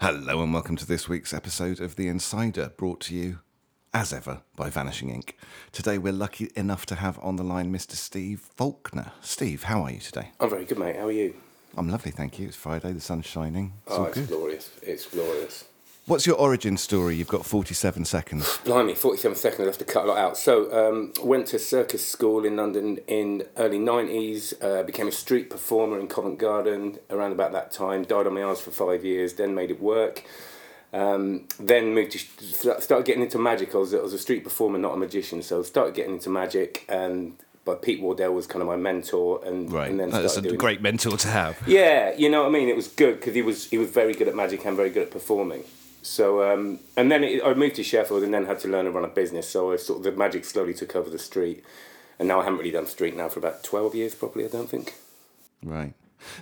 Hello and welcome to this week's episode of The Insider, brought to you, as ever, by Vanishing Ink. Today we're lucky enough to have on the line Mr. Steve Faulkner. Steve, how are you today? I'm very good, mate. How are you? I'm lovely, thank you. It's Friday, the sun's shining. It's oh, all it's good. glorious. It's glorious. What's your origin story? You've got 47 seconds. Blimey, 47 seconds, I have to cut a lot out. So, um, went to circus school in London in early 90s, uh, became a street performer in Covent Garden around about that time, died on my arse for five years, then made it work. Um, then moved to started getting into magic. I was, I was a street performer, not a magician, so started getting into magic and but Pete Wardell was kind of my mentor, and Right. and then That's a great mentor to have. Yeah, you know what I mean. It was good because he was he was very good at magic and very good at performing. So um, and then it, I moved to Sheffield and then had to learn to run a business. So I sort of the magic slowly took over the street, and now I haven't really done street now for about twelve years, probably. I don't think. Right.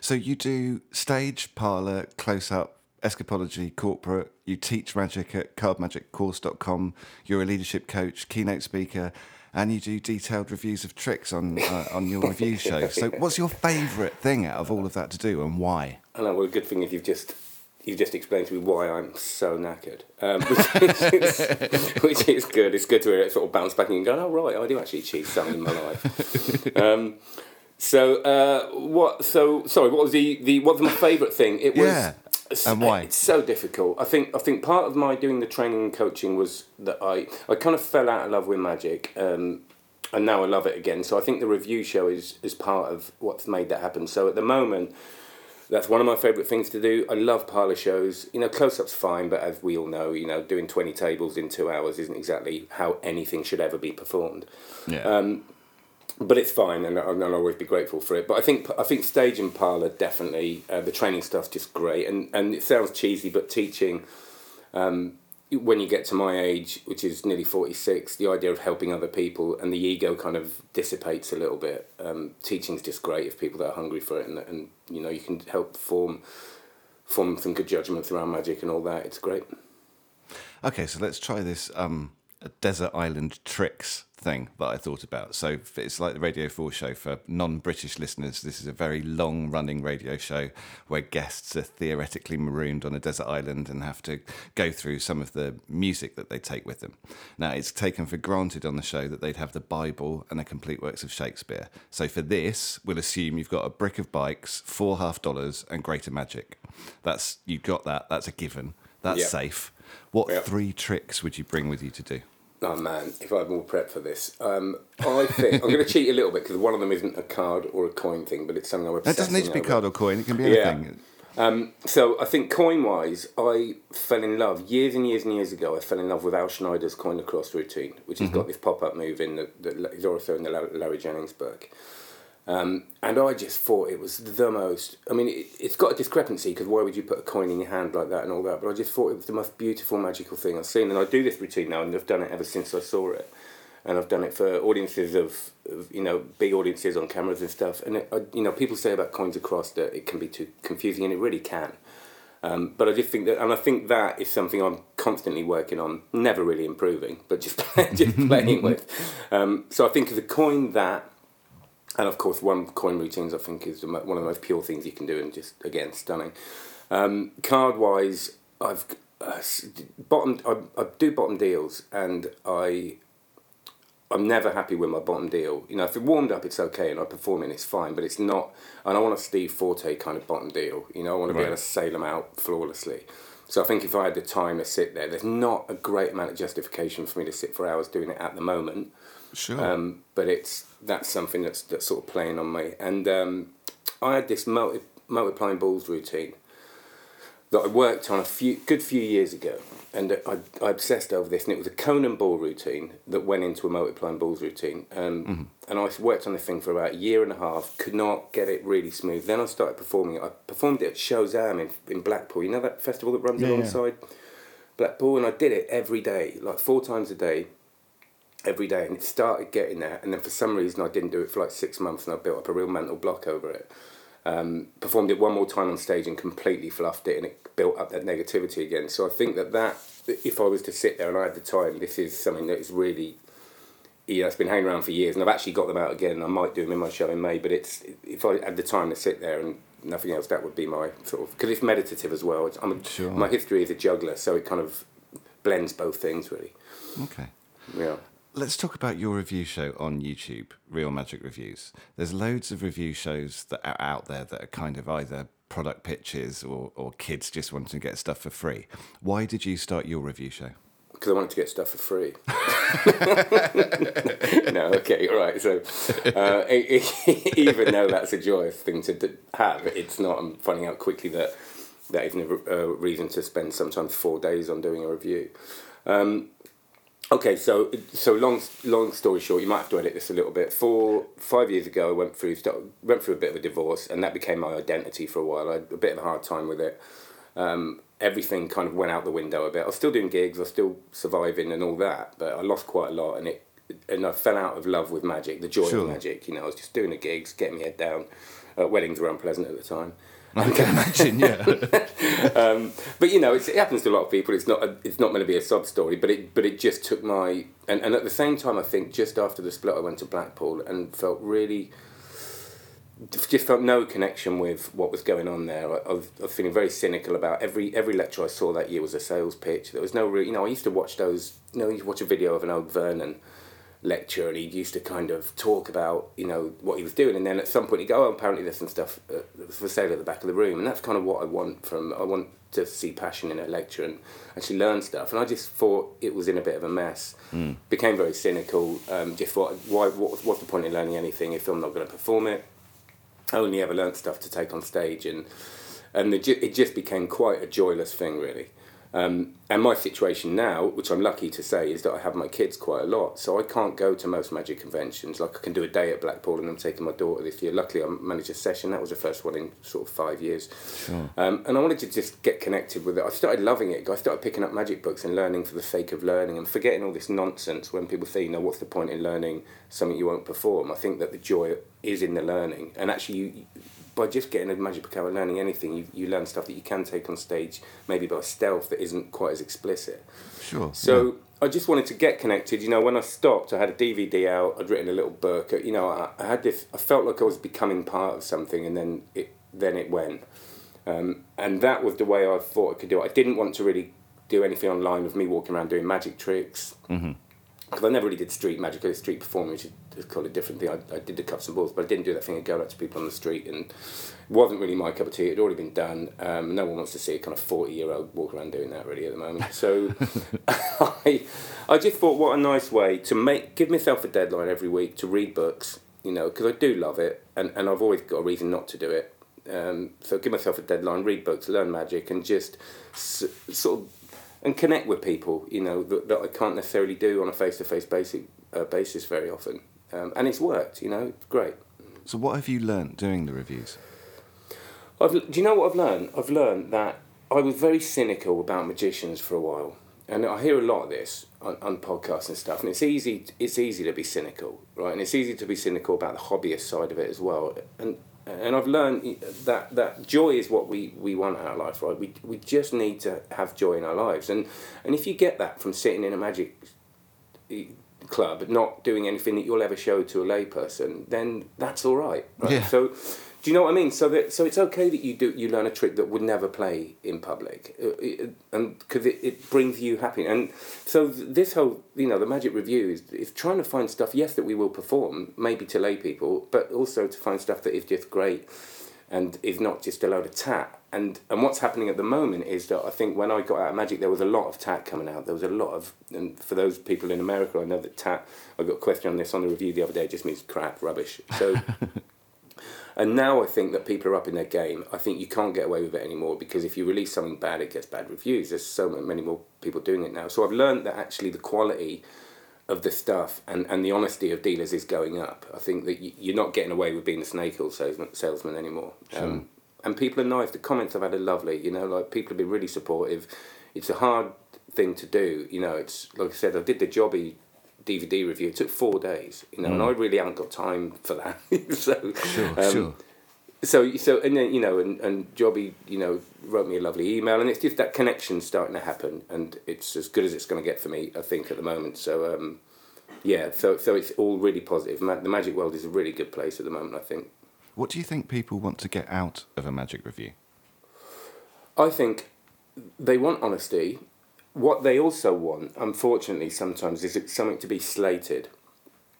So you do stage, parlour, close up, escapology, corporate. You teach magic at cardmagiccourse.com. You're a leadership coach, keynote speaker, and you do detailed reviews of tricks on uh, on your review show. So what's your favourite thing out of all of that to do and why? I know. Well, the good thing if you've just you've just explained to me why I'm so knackered, um, which, is, which is good. It's good to hear it sort of bounce back and go, oh right, I do actually achieve something in my life. um, so uh, what? So sorry, what was the the what was my favourite thing? It was. Yeah. And why? It's so difficult. I think I think part of my doing the training and coaching was that I I kind of fell out of love with magic. Um, and now I love it again. So I think the review show is is part of what's made that happen. So at the moment, that's one of my favourite things to do. I love parlour shows. You know, close up's fine, but as we all know, you know, doing twenty tables in two hours isn't exactly how anything should ever be performed. Yeah. Um, but it's fine, and I'll, I'll always be grateful for it. But I think I think stage and parlour definitely uh, the training stuff's just great, and and it sounds cheesy, but teaching. Um, when you get to my age, which is nearly forty six, the idea of helping other people and the ego kind of dissipates a little bit. Um, teaching's just great if people that are hungry for it, and and you know you can help form form some good judgments around magic and all that. It's great. Okay, so let's try this um, desert island tricks thing that I thought about. So it's like the Radio 4 show for non British listeners. This is a very long running radio show where guests are theoretically marooned on a desert island and have to go through some of the music that they take with them. Now, it's taken for granted on the show that they'd have the Bible and the complete works of Shakespeare. So for this, we'll assume you've got a brick of bikes, four half dollars, and greater magic. That's you've got that. That's a given. That's Yeah. safe. What Yeah. three tricks would you bring with you to do? Oh man, if I had more prep for this, um, I think I'm going to cheat a little bit because one of them isn't a card or a coin thing, but it's something I'm It doesn't need to be obsessing card or coin. It can be Yeah. anything. Um, so I think coin wise, I fell in love years and years and years ago. I fell in love with Al Schneider's coin across routine, which has got this pop up move in that that is also in the Larry Jennings book. Um, and I just thought it was the most. I mean, it, it's got a discrepancy because why would you put a coin in your hand like that and all that? But I just thought it was the most beautiful, magical thing I've seen. And I do this routine now, and I've done it ever since I saw it. And I've done it for audiences of, of you know, big audiences on cameras and stuff. And, it, I, you know, people say about coins across that it can be too confusing, and it really can. Um, but I just think that, and I think that is something I'm constantly working on, never really improving, but just just playing with. Um, so I think of the coin that, and of course, one coin routines I think is one of the most pure things you can do, and just again stunning. Um, card wise, I've uh. I, I do bottom deals, and I. I'm never happy with my bottom deal. You know, if it warmed up, it's okay, and I perform it, it's fine. But it's not, and I want a Steve Forte kind of bottom deal. You know, I want to Right. be able to sail them out flawlessly. So I think if I had the time to sit there, there's not a great amount of justification for me to sit for hours doing it at the moment. Sure. Um, but it's that's something that's that's sort of playing on me. And um, I had this multi, multiplying balls routine that I worked on a few good few years ago, and I, I obsessed over this. And it was a cone and ball routine that went into a multiplying balls routine. Um, And I worked on the thing for about a year and a half. Could not get it really smooth. Then I started performing it. I performed it at Showzam in in Blackpool. You know that festival that runs Yeah, yeah. alongside Blackpool, and I did it every day, like four times a day every day and it started getting there and then for some reason I didn't do it for like six months and I built up a real mental block over it. Um, performed it one more time on stage and completely fluffed it and it built up that negativity again. So I think that that if I was to sit there and I had the time, this is something that is really you know, it's been hanging around for years and I've actually got them out again. I might do them in my show in May, but it's if I had the time to sit there and nothing else. That would be my sort of because it's meditative as well. It's, I'm a, Sure. My history is a juggler, so it kind of blends both things really. Okay. Yeah. Let's talk about your review show on YouTube, Real Magic Reviews. There's loads of review shows that are out there that are kind of either product pitches or, or kids just wanting to get stuff for free. Why did you start your review show? because I wanted to get stuff for free. no, okay, all right. So, uh, even though that's a joyous thing to have, it's not. I'm finding out quickly that that isn't a a reason to spend sometimes four days on doing a review. Um, okay, so so long long story short, you might have to edit this a little bit. Four five years ago, I went through went through a bit of a divorce, and that became my identity for a while. I had a bit of a hard time with it. Um, everything kind of went out the window a bit. I was still doing gigs, I was still surviving and all that, but I lost quite a lot, and it and I fell out of love with magic, the joy Sure. of magic. You know, I was just doing the gigs, getting my head down. Uh, weddings were unpleasant at the time. I can imagine, yeah. Um, but you know, it happens to a lot of people. It's not a, it's not meant to be a sob story, but it but it just took my and, and at the same time, I think just after the split, I went to Blackpool and felt really just felt no connection with what was going on there. I, I, feeling very cynical about every every lecture I saw that year was a sales pitch. There was no real, you know, I used to watch those. You know, you watch a video of an old Vernon lecture and he used to kind of talk about you know what he was doing. And then at some point he'd go oh apparently there's some stuff uh, for sale at the back of the room. And that's kind of what I want from I want to see passion in a lecture and actually learn stuff. And I just thought it was in a bit of a mess. Became very cynical um, just thought why what, what's the point in learning anything if I'm not going to perform it? I only ever learnt stuff to take on stage. And and the, it just became quite a joyless thing really um, and my situation now, which I'm lucky to say, is that I have my kids quite a lot. So I can't go to most magic conventions. Like I can do a day at Blackpool and I'm taking my daughter this year. Luckily, I managed a session. That was the first one in sort of five years. Um, and I wanted to just get connected with it. I started loving it. I started picking up magic books and learning for the sake of learning and forgetting all this nonsense when people say, you know, what's the point in learning something you won't perform? I think that the joy is in the learning. And actually, you, by just getting a magic book and learning anything, you, you learn stuff that you can take on stage, maybe by stealth, that isn't quite as explicit. Sure. So I just wanted to get connected. You know, when I stopped, I had a DVD out. I'd written a little book. You know, I, I had this. I felt like I was becoming part of something, and then it then it went. Um, and that was the way I thought I could do it. I didn't want to really do anything online with me walking around doing magic tricks. Because I never really did street magic. or street performing, which is called a different thing. I, I did the cups and balls, but I didn't do that thing of going out to people on the street. And it wasn't really my cup of tea. It had already been done. Um, no one wants to see a kind of 40 year old walk around doing that really at the moment. So I, I just thought, what a nice way to make give myself a deadline every week to read books, you know, because I do love it, and, and I've always got a reason not to do it. Um, so give myself a deadline, read books, learn magic, and just s- sort of and connect with people, you know, that, that I can't necessarily do on a face to face basic uh, basis very often. Um, and it's worked, you know, it's great. So, what have you learnt doing the reviews? I've, do you know what I've learned? I've learned that I was very cynical about magicians for a while, and I hear a lot of this on, on podcasts and stuff. And it's easy, it's easy to be cynical, right? And it's easy to be cynical about the hobbyist side of it as well. And and I've learned that that joy is what we, we want out of life, right? We we just need to have joy in our lives, and and if you get that from sitting in a magic club, not doing anything that you'll ever show to a layperson, then that's all right. right? Yeah. So, do you know what I mean? So that so it's okay that you do you learn a trick that would never play in public, uh, it- and because it, it brings you happiness. And so this whole you know the magic review is, is trying to find stuff. Yes, that we will perform maybe to lay people, but also to find stuff that is just great and is not just a load of tat. And and what's happening at the moment is that I think when I got out of magic, there was a lot of tat coming out. There was a lot of, and for those people in America, I know that tat. I got a question on this on the review the other day. It just means crap, rubbish. So. And now I think that people are up in their game. I think you can't get away with it anymore because if you release something bad, it gets bad reviews. There's so many more people doing it now. So I've learned that actually the quality of the stuff and, and the honesty of dealers is going up. I think that you're not getting away with being a snake oil salesman, salesman anymore. Um, and people are nice. The comments I've had are lovely. You know, like people have been really supportive. It's a hard thing to do. You know, it's like I said, I did the jobby DVD review. It took four days. You know, and I really haven't got time for that. so Sure, um, sure. so so and then you know and and Jobby you know wrote me a lovely email and it's just that connection starting to happen and it's as good as it's going to get for me I think at the moment so um yeah so so it's all really positive Ma- the magic world is a really good place at the moment I think What do you think people want to get out of a magic review? I think they want honesty. What they also want, unfortunately, sometimes is something to be slated.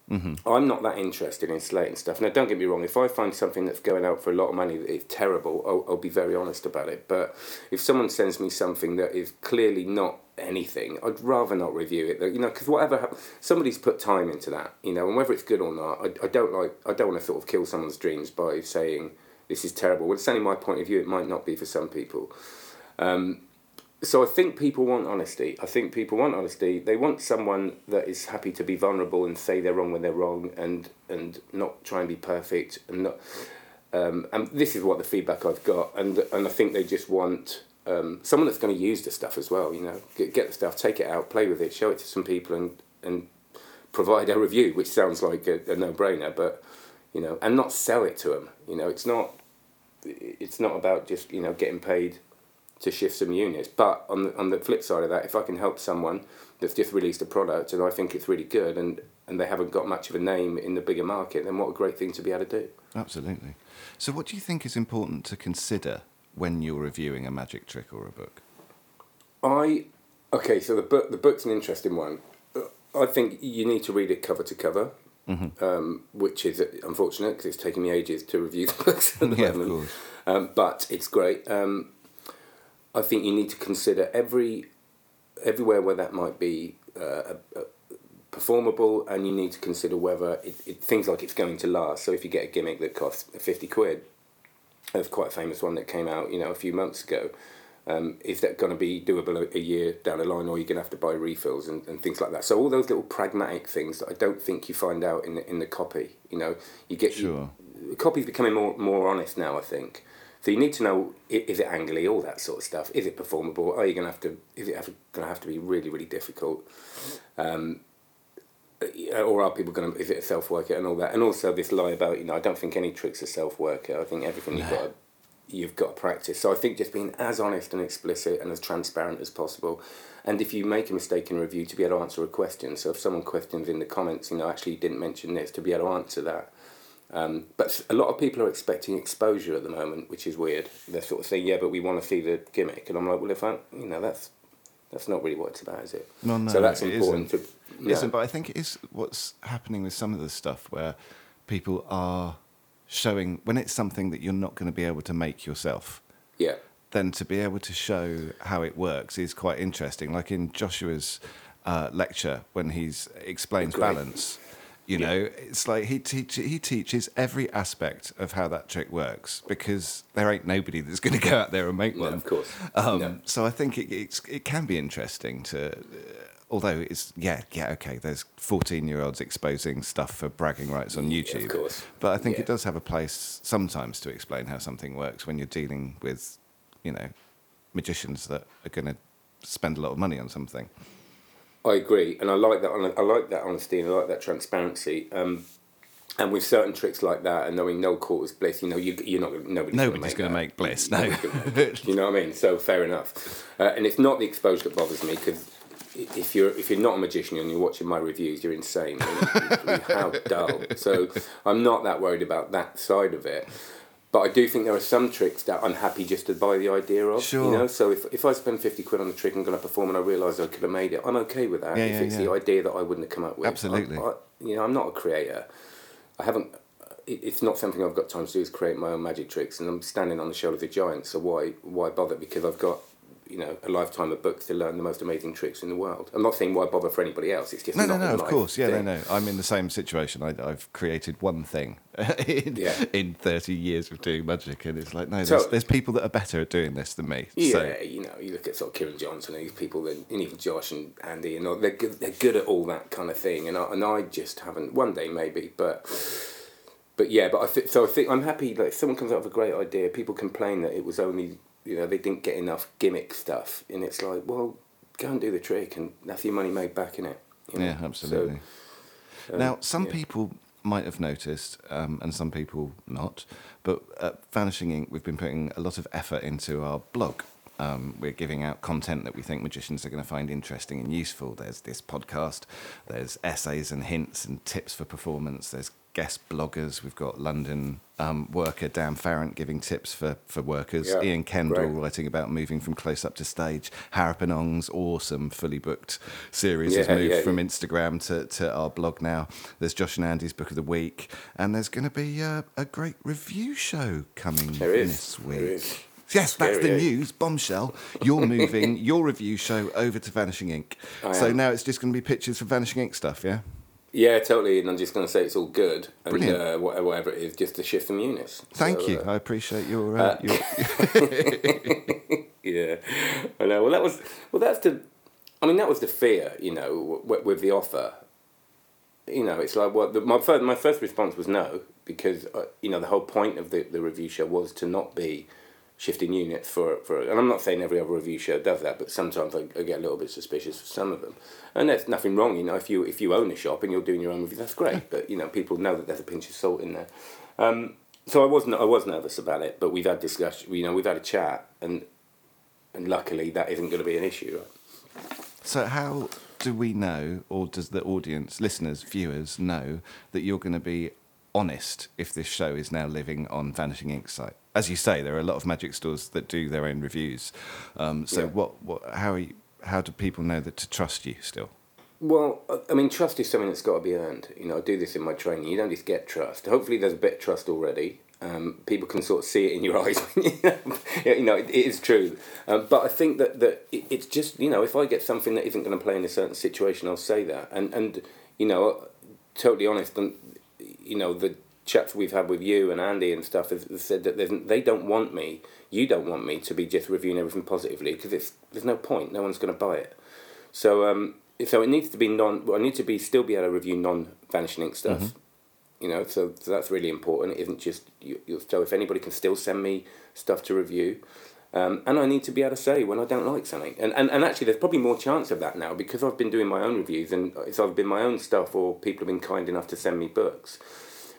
Mm-hmm. I'm not that interested in slating stuff. Now, don't get me wrong. If I find something that's going out for a lot of money that is terrible, I'll, I'll be very honest about it. But if someone sends me something that is clearly not anything, I'd rather not review it. You know, because whatever somebody's put time into that. You know, and whether it's good or not, I, I don't like. I don't want to sort of kill someone's dreams by saying this is terrible. Well, it's only my point of view. It might not be for some people. Um, so I think people want honesty. I think people want honesty. They want someone that is happy to be vulnerable and say they're wrong when they're wrong, and and not try and be perfect. And not, um, and this is what the feedback I've got. And and I think they just want um, someone that's going to use the stuff as well. You know, get, get the stuff, take it out, play with it, show it to some people, and and provide a review, which sounds like a, a no brainer, but you know, and not sell it to them. You know, it's not it's not about just you know getting paid to shift some units. But on the, on the flip side of that, if I can help someone that's just released a product and I think it's really good and, and they haven't got much of a name in the bigger market, then what a great thing to be able to do. Absolutely. So, what do you think is important to consider when you're reviewing a magic trick or a book? I okay, so the book the book's an interesting one. I think you need to read it cover to cover. Mm-hmm. Um, which is unfortunate because it's taken me ages to review the books at the yeah, moment. Um, but it's great. Um, I think you need to consider every everywhere where that might be uh, performable, and you need to consider whether it, it things like it's going to last. So if you get a gimmick that costs fifty quid, that's quite a famous one that came out you know a few months ago. Um, is that going to be doable a, a, year down the line, or are you going to have to buy refills and, and things like that? So all those little pragmatic things that I don't think you find out in the, in the copy. You know, you get sure. You, copy's becoming more more honest now. I think so you need to know is it angly, all that sort of stuff. Is it performable? Are you going to have to? Is it going to have to be really really difficult? Um, or are people going to? Is it a self worker and all that? And also this lie about you know I don't think any tricks are self worker. I think everything you've got to, you've got to practice. So I think just being as honest and explicit and as transparent as possible. And if you make a mistake in review, to be able to answer a question. So if someone questions in the comments, you know, actually you didn't mention this, to be able to answer that um, but a lot of people are expecting exposure at the moment, which is weird. They're sort of saying, "Yeah, but we want to see the gimmick," and I'm like, "Well, if I, you know, that's that's not really what it's about, is it?" No, no. So that's important. Isn't. To, yeah. isn't, but I think it is what's happening with some of the stuff where people are showing when it's something that you're not going to be able to make yourself. Yeah. Then to be able to show how it works is quite interesting. Like in Joshua's uh, lecture when he explains balance you know, yeah. it's like he teach, he teaches every aspect of how that trick works because there ain't nobody that's going to go out there and make one. of course. Um, no. So I think it it can be interesting to, uh, although it's yeah yeah okay. There's 14 year olds exposing stuff for bragging rights on YouTube. of course. But I think yeah. it does have a place sometimes to explain how something works when you're dealing with, you know, magicians that are going to spend a lot of money on something. I agree, and I like that. I like that honesty, and I like that transparency. Um, and with certain tricks like that, and knowing no quarters bliss, you know, you, you're not nobody's, nobody's going to make, make, bliss. No, you know what I mean. So fair enough. Uh, and it's not the exposure that bothers me because if you're if you're not a magician and you're watching my reviews, you're insane. I mean, how dull. So I'm not that worried about that side of it. But I do think there are some tricks that I'm happy just to buy the idea of. Sure. You know, so if, if I spend 50 quid on a trick and going to perform and I realise I could have made it, I'm okay with that. Yeah, if yeah, it's yeah. the idea that I wouldn't have come up with. Absolutely. I, you know, I'm not a creator. I haven't. Uh, it's not something I've got time to do. Is create my own magic tricks, and I'm standing on the shoulder of giants. So why why bother? Because I've got you know a lifetime of books to learn the most amazing tricks in the world. I'm not saying why bother for anybody else. It's just no, no, no. Of course, yeah, thing. no, no. I'm in the same situation. I, have created one thing in, yeah. in 30 years of doing magic, and it's like no, there's, so, there's people that are better at doing this than me. Yeah, so. you know, you look at sort of Kieran Johnson and these people, and even Josh and Andy, and all, they're good. They're good at all that kind of thing, and I, and I just haven't. One day maybe, but but yeah, but I th- so I think I'm happy. Like, if someone comes up with a great idea, people complain that it was only you know they didn't get enough gimmick stuff, and it's like, well, go and do the trick, and that's your money made back in it. You know? Yeah, absolutely. So, um, now, some yeah. people might have noticed, um, and some people not, but at Vanishing Ink, we've been putting a lot of effort into our blog. Um, we're giving out content that we think magicians are going to find interesting and useful. There's this podcast, there's essays and hints and tips for performance, there's guest bloggers. We've got London um, worker Dan Farrant giving tips for, for workers. Yeah, Ian Kendall great. writing about moving from close up to stage. Harapan Ong's awesome fully booked series has moved yeah, from yeah. Instagram to, to our blog now. There's Josh and Andy's book of the week, and there's going to be uh, a great review show coming There is. this week. There is. Yes, that's the Scary, eh? news. Bombshell. You're moving your review show over to Vanishing Ink. I So am. now it's just going to be pictures for Vanishing Ink stuff, yeah? Yeah, totally. And I'm just going to say it's all good. And Brilliant. uh, whatever, whatever it is, just to shift some units. Thank So, you. uh, I appreciate your. Uh, your yeah, I know. Well, that was well. That's the. I mean, that was the fear. You know, w- with the offer. You know, it's like what the, my first my first response was no because uh, you know the whole point of the, the review show was to not be shifting units for for and I'm not saying every other review show does that, but sometimes I, I get a little bit suspicious for some of them, and there's nothing wrong. You know, if you if you own a shop and you're doing your own review, that's great. But you know, people know that there's a pinch of salt in there. Um, so I wasn't I was nervous about it, but we've had discussion. You know, we've had a chat, and and luckily that isn't going to be an issue. Right? so, how do we know, or does the audience, listeners, viewers know that you're going to be honest if this show is now living on Vanishing Ink's site? As you say, there are a lot of magic stores that do their own reviews. Um, so, Yeah. what, what, how, are you, how do people know that to trust you still? Well, I- mean, trust is something that's got to be earned. You know, I do this in my training. You don't just get trust. Hopefully, there's a bit of trust already. Um, people can sort of see it in your eyes. you you know, it, it is true. Um, but I think that, that it, it's just, you know, if I get something that isn't going to play in a certain situation, I'll say that. And, and you know, totally honest, and, you know, the chats we've had with you and Andy and stuff have, said that they don't want me, you don't want me to be just reviewing everything positively because it's there's no point. No one's going to buy it. So um, so it needs to be non. Well, I need to be still be able to review non vanishing ink stuff. You know, so, so that's really important. It isn't just you, you. So if anybody can still send me stuff to review, um, and I need to be able to say when I don't like something. And, and and actually, there's probably more chance of that now because I've been doing my own reviews and it's either been my own stuff or people have been kind enough to send me books.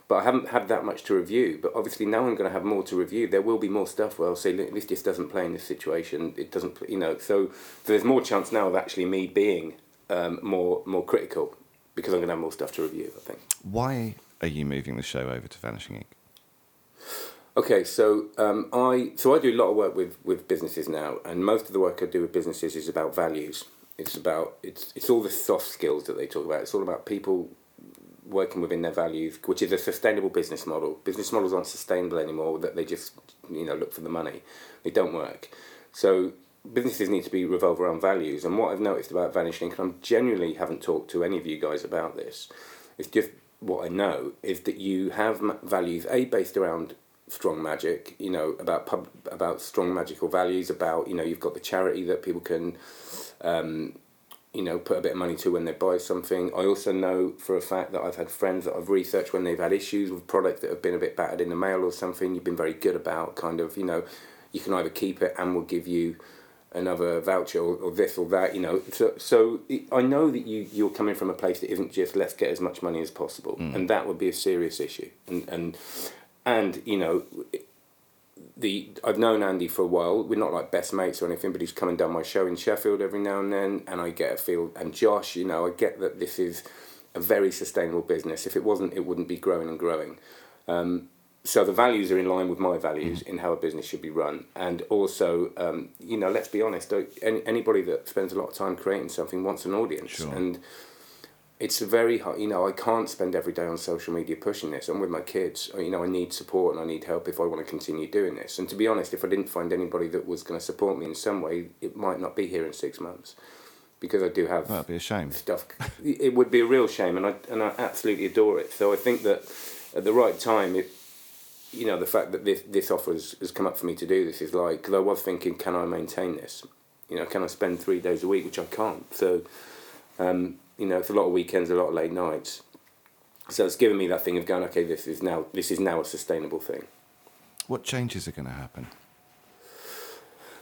But I haven't had that much to review. But obviously now I'm going to have more to review. There will be more stuff where I'll say, look, this just doesn't play in this situation. It doesn't, pl-" you know. So, so there's more chance now of actually me being um, more more critical because I'm going to have more stuff to review. I think. Why are you moving the show over to Vanishing Ink? Okay, so um, I so I do a lot of work with, with businesses now, and most of the work I do with businesses is about values. It's about it's it's all the soft skills that they talk about. It's all about people working within their values, which is a sustainable business model. Business models aren't sustainable anymore; that they just you know look for the money. They don't work. So businesses need to be revolve around values. And what I've noticed about Vanishing, and I genuinely haven't talked to any of you guys about this, it's just what I know is that you have values a based around strong magic. You know about pub about strong magical values. About you know you've got the charity that people can. Um, you know, put a bit of money to when they buy something. I also know for a fact that I've had friends that I've researched when they've had issues with products that have been a bit battered in the mail or something. You've been very good about kind of, you know, you can either keep it and we'll give you another voucher or, or this or that, you know. So, so I know that you, you're coming from a place that isn't just let's get as much money as possible. And that would be a serious issue. And, and, and you know, the I've known Andy for a while. We're not like best mates or anything, but he's coming down my show in Sheffield every now and then, and I get a feel. And Josh, you know, I get that this is a very sustainable business. If it wasn't, it wouldn't be growing and growing. Um, so the values are in line with my values in how a business should be run, and also, um, you know, let's be honest. Any, anybody that spends a lot of time creating something wants an audience, Sure. and it's very hard. You know, I can't spend every day on social media pushing this. I'm with my kids. You know, I need support and I need help if I want to continue doing this. And to be honest, if I didn't find anybody that was going to support me in some way, it might not be here in six months, because I do have That'd be a shame. stuff. it would be a real shame, and I and I absolutely adore it. So I think that at the right time, it, you know, the fact that this this offer has, has come up for me to do this is like because I was thinking, can I maintain this? You know, can I spend three days a week, which I can't. So, um, you know, it's a lot of weekends, a lot of late nights. So it's given me that thing of going, okay, this is now this is now a sustainable thing. What changes are going to happen?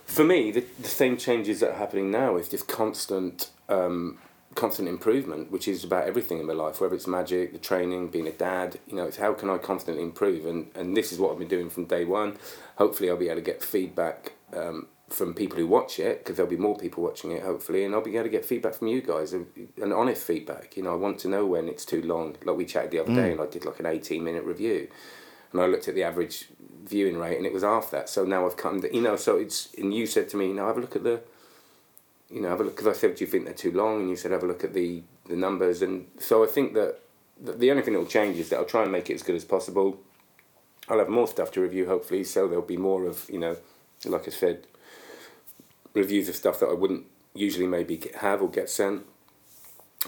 For me, the, the same changes that are happening now is just constant, um, constant improvement, which is about everything in my life, whether it's magic, the training, being a dad. You know, it's how can I constantly improve, and and this is what I've been doing from day one. Hopefully, I'll be able to get feedback um, from people who watch it because there'll be more people watching it hopefully, and I'll be able to get feedback from you guys and, and honest feedback. You know, I want to know when it's too long. Like we chatted the other day, mm. and I did like an eighteen minute review, and I looked at the average viewing rate, and it was half that. So now I've come, to, you know, so it's and you said to me, now have a look at the. You know, have a look because I said, do you think they're too long? And you said, have a look at the the numbers, and so I think that the, the only thing that will change is that I'll try and make it as good as possible. I'll have more stuff to review hopefully, so there'll be more of you know, like I said, reviews of stuff that I wouldn't usually maybe have or get sent.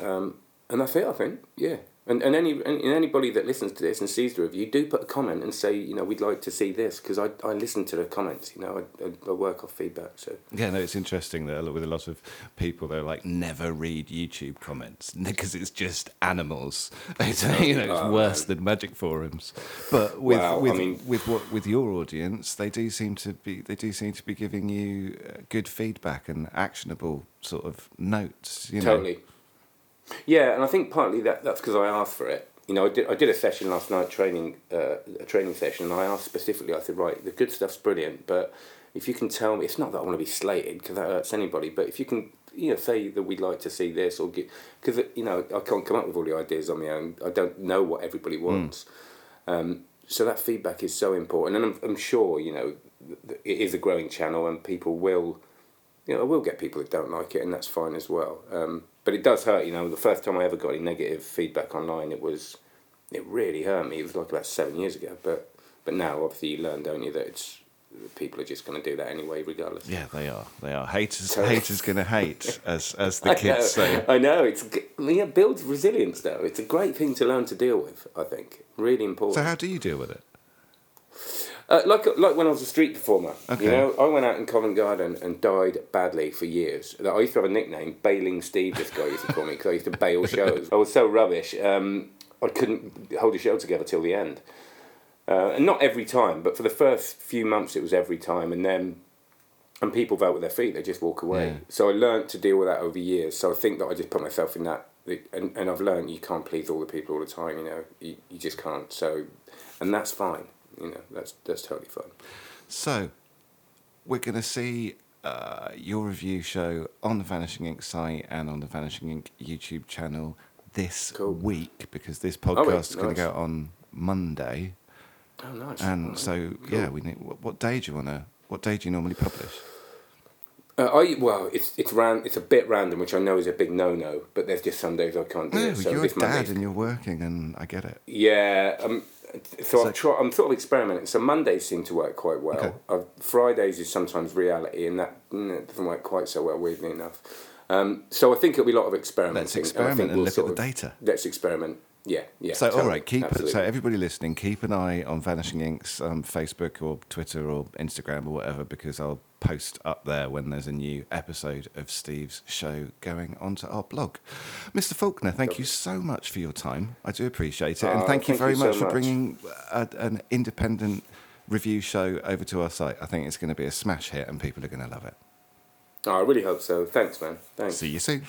Um, and that's it, I think. Yeah. And, and any and anybody that listens to this and sees the review, do put a comment and say, you know, we'd like to see this because I, I listen to the comments, you know, I, I, I work off feedback. So Yeah, no, it's interesting that with a lot of people, they're like, never read YouTube comments because it's just animals. It's, you know, it's Oh, worse than Magic Forums. But with Wow, I with mean- with what with your audience, they do seem to be they do seem to be giving you uh, good feedback and actionable sort of notes. You know, Totally. Yeah, and I think partly that that's because I asked for it. You know, I did I did a session last night, training uh, a training session, and I asked specifically. I said, right, the good stuff's brilliant, but if you can tell me, it's not that I want to be slated because that hurts anybody, but if you can, you know, say that we'd like to see this or get because you know I can't come up with all the ideas on my own. I don't know what everybody wants. Um, so that feedback is so important, and I'm, I'm sure you know it is a growing channel, and people will, you know, I will get people that don't like it, and that's fine as well. Um, but it does hurt, you know. The first time I ever got any negative feedback online, it was, it really hurt me. It was like about seven years ago, but but now obviously you learn, don't you, that it's people are just going to do that anyway, regardless. Yeah, they are. They are haters. Haters gonna hate, as as the I kids know, say. I know it's yeah, it builds resilience though. It's a great thing to learn to deal with. I think really important. So how do you deal with it? Uh, like like when I was a street performer, Okay. you know, I went out in Covent Garden and died badly for years. I used to have a nickname, Bailing Steve. This guy used to call me because I used to bail shows. I was so rubbish. Um, I couldn't hold a show together till the end, uh, and not every time, but for the first few months it was every time, and then. And people vote with their feet; they just walk away. Yeah. So I learned to deal with that over years. So I think that I just put myself in that, and, and I've learned you can't please all the people all the time. You know, you, you just can't. So, and that's fine. You know, that's that's totally fine. So, we're going to see uh, your review show on the Vanishing Ink site and on the Vanishing Ink YouTube channel this Cool. week because this wait, podcast is going to go on Monday. Oh, nice. And Oh, so, cool. yeah, we need. What, what day do you want to? What day do you normally publish? Uh, I well, it's it's ran, It's a bit random, which I know is a big no no. But there's just some days I can't do No, it. So you're a dad and you're working, and I get it. Yeah. Um, so, So- I've try, I'm sort of experimenting. So Mondays seem to work quite well. Okay. Uh, Fridays is sometimes reality, and that mm, doesn't work quite so well. Weirdly enough. Um, so I think it'll be a lot of experimenting. Let's experiment think and look at the of- data. Let's experiment. Yeah, yeah. So, all totally, right, keep absolutely. so everybody listening, keep an eye on Vanishing Ink's um, Facebook or Twitter or Instagram or whatever, because I'll post up there when there's a new episode of Steve's show going onto our blog. Mr. Faulkner, thank you so much for your time. I do appreciate it, and Oh, thank you thank very you so much for much. bringing a, an independent review show over to our site. I think it's going to be a smash hit, and people are going to love it. Oh, I really hope so. Thanks, man. Thanks. See you soon.